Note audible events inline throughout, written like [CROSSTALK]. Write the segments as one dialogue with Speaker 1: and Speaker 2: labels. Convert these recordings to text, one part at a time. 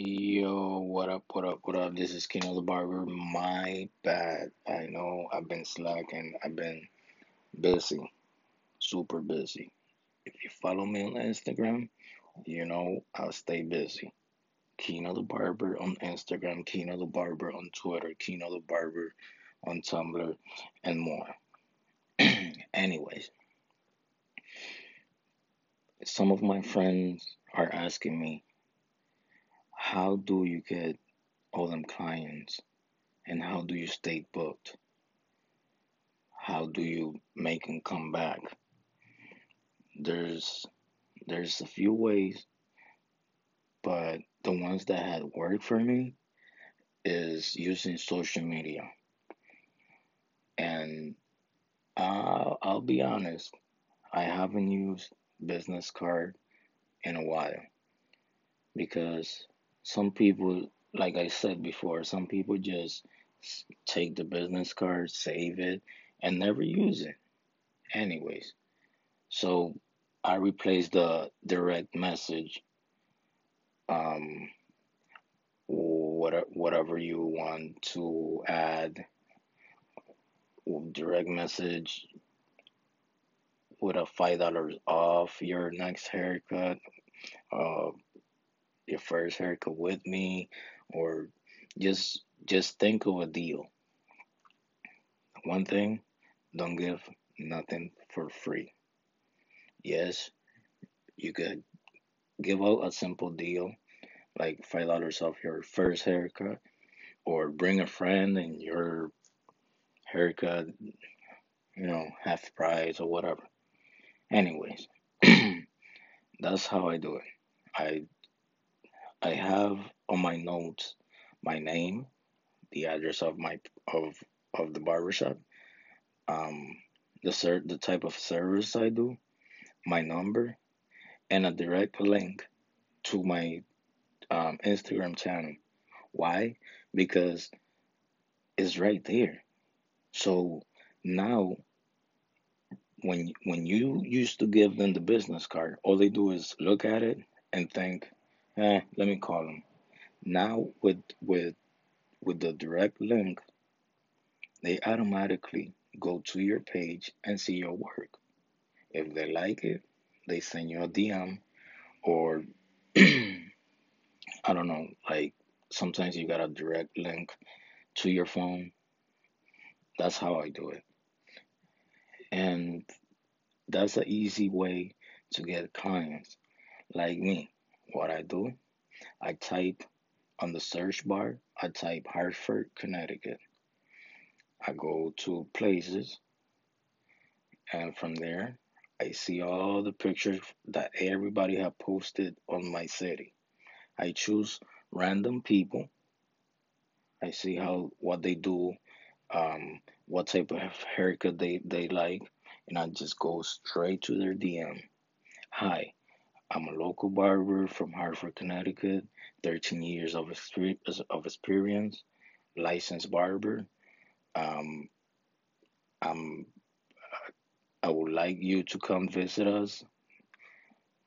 Speaker 1: Yo, what up, what up, what up? This is Kino the Barber. My bad. I know I've been slacking. I've been busy, super busy. If you follow me on Instagram, you know I'll stay busy. Kino the Barber on Instagram, Kino the Barber on Twitter, Kino the Barber on Tumblr, and more. [CLEARS THROAT] Anyways, some of my friends are asking me, how do you get all them clients and how do you stay booked? How do you make them come back? There's there's a few ways, but the ones that had worked for me is using social media. And I'll, I'll be honest, I haven't used business card in a while because some people, like I said before, some people just take the business card, save it, and never use it. Anyways, so I replaced the direct message, um, whatever you want to add, direct message with a five dollars off your next haircut, uh, your first haircut with me, or just just think of a deal. One thing, don't give nothing for free. Yes, you could give out a simple deal like five dollars off your first haircut, or bring a friend and your haircut, you know, half price or whatever. Anyways, [CLEARS THROAT] that's how I do it. I I have on my notes my name, the address of my of of the barbershop, um, the ser- the type of service I do, my number, and a direct link to my um, Instagram channel. Why? Because it's right there. So now, when when you used to give them the business card, all they do is look at it and think, "Eh, let me call them." Now with with with the direct link, they automatically go to your page and see your work. If they like it, they send you a DM or [CLEARS THROAT] I don't know, like sometimes you got a direct link to your phone. That's how I do it. And that's an easy way to get clients like me. What I do, I type on the search bar, I type Hartford, Connecticut. I go to places, and from there, I see all the pictures that everybody have posted on my city. I choose random people. I see how what they do, um, what type of haircut they, they like, and I just go straight to their DM. Hi, I'm a local barber from Hartford, Connecticut. 13 years of experience, of experience licensed barber. Um, I'm, I would like you to come visit us.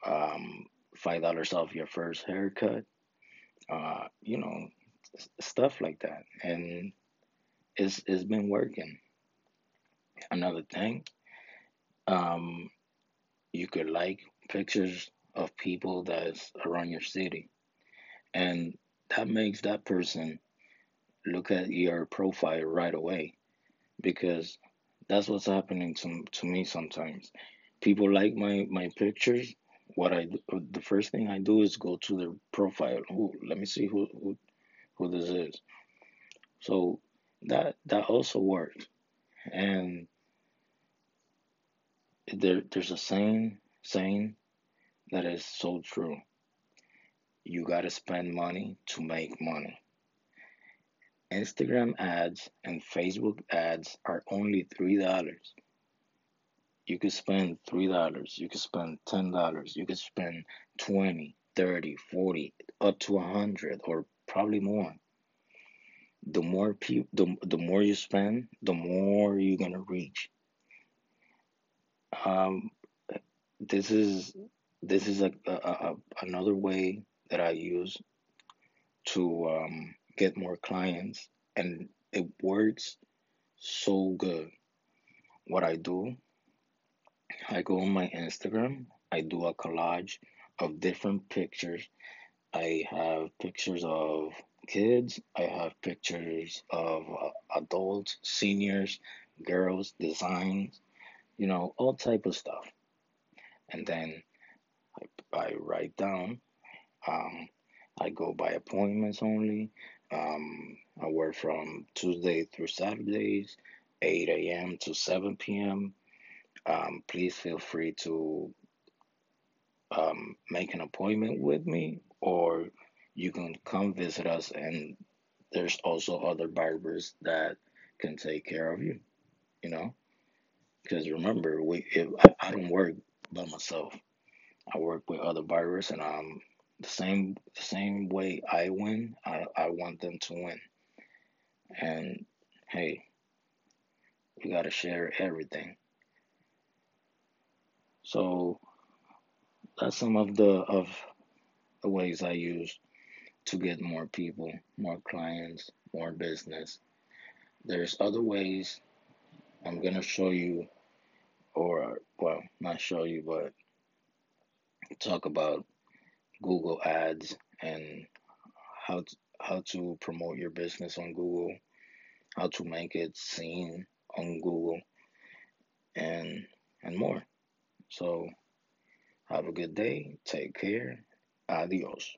Speaker 1: Um, five dollars off your first haircut. Uh, you know, stuff like that, and it's it's been working. Another thing, um, you could like pictures of people that's around your city, and that makes that person look at your profile right away because that's what's happening to, to me sometimes. People like my my pictures. What i the first thing i do is go to their profile. Ooh, let me see who, who who this is. So that that also works. And there there's a saying saying that is so true you got to spend money to make money Instagram ads and Facebook ads are only $3. You could spend $3, you could spend $10, you could spend 20, 30, 40, up to 100 or probably more. The more people the, the more you spend, the more you're going to reach. Um this is this is a, a, a another way that I use to um, get more clients, and it works so good. What I do, I go on my Instagram, I do a collage of different pictures. I have pictures of kids, I have pictures of uh, adults, seniors, girls, designs, you know, all type of stuff. And then I, I write down Um, I go by appointments only. Um, I work from Tuesday through Saturdays, 8 a.m. to 7 p.m. Um, please feel free to um, make an appointment with me, or you can come visit us. And there's also other barbers that can take care of you. You know, because remember, we if, I I don't work by myself. I work with other barbers, and um, the same the same way I win, I, I want them to win. And hey, we gotta share everything. So that's some of the of the ways I use to get more people, more clients, more business. There's other ways I'm gonna show you, or well, not show you, but talk about Google Ads and how to, how to promote your business on Google, how to make it seen on Google, and and more. So have a good day. Take care. Adios.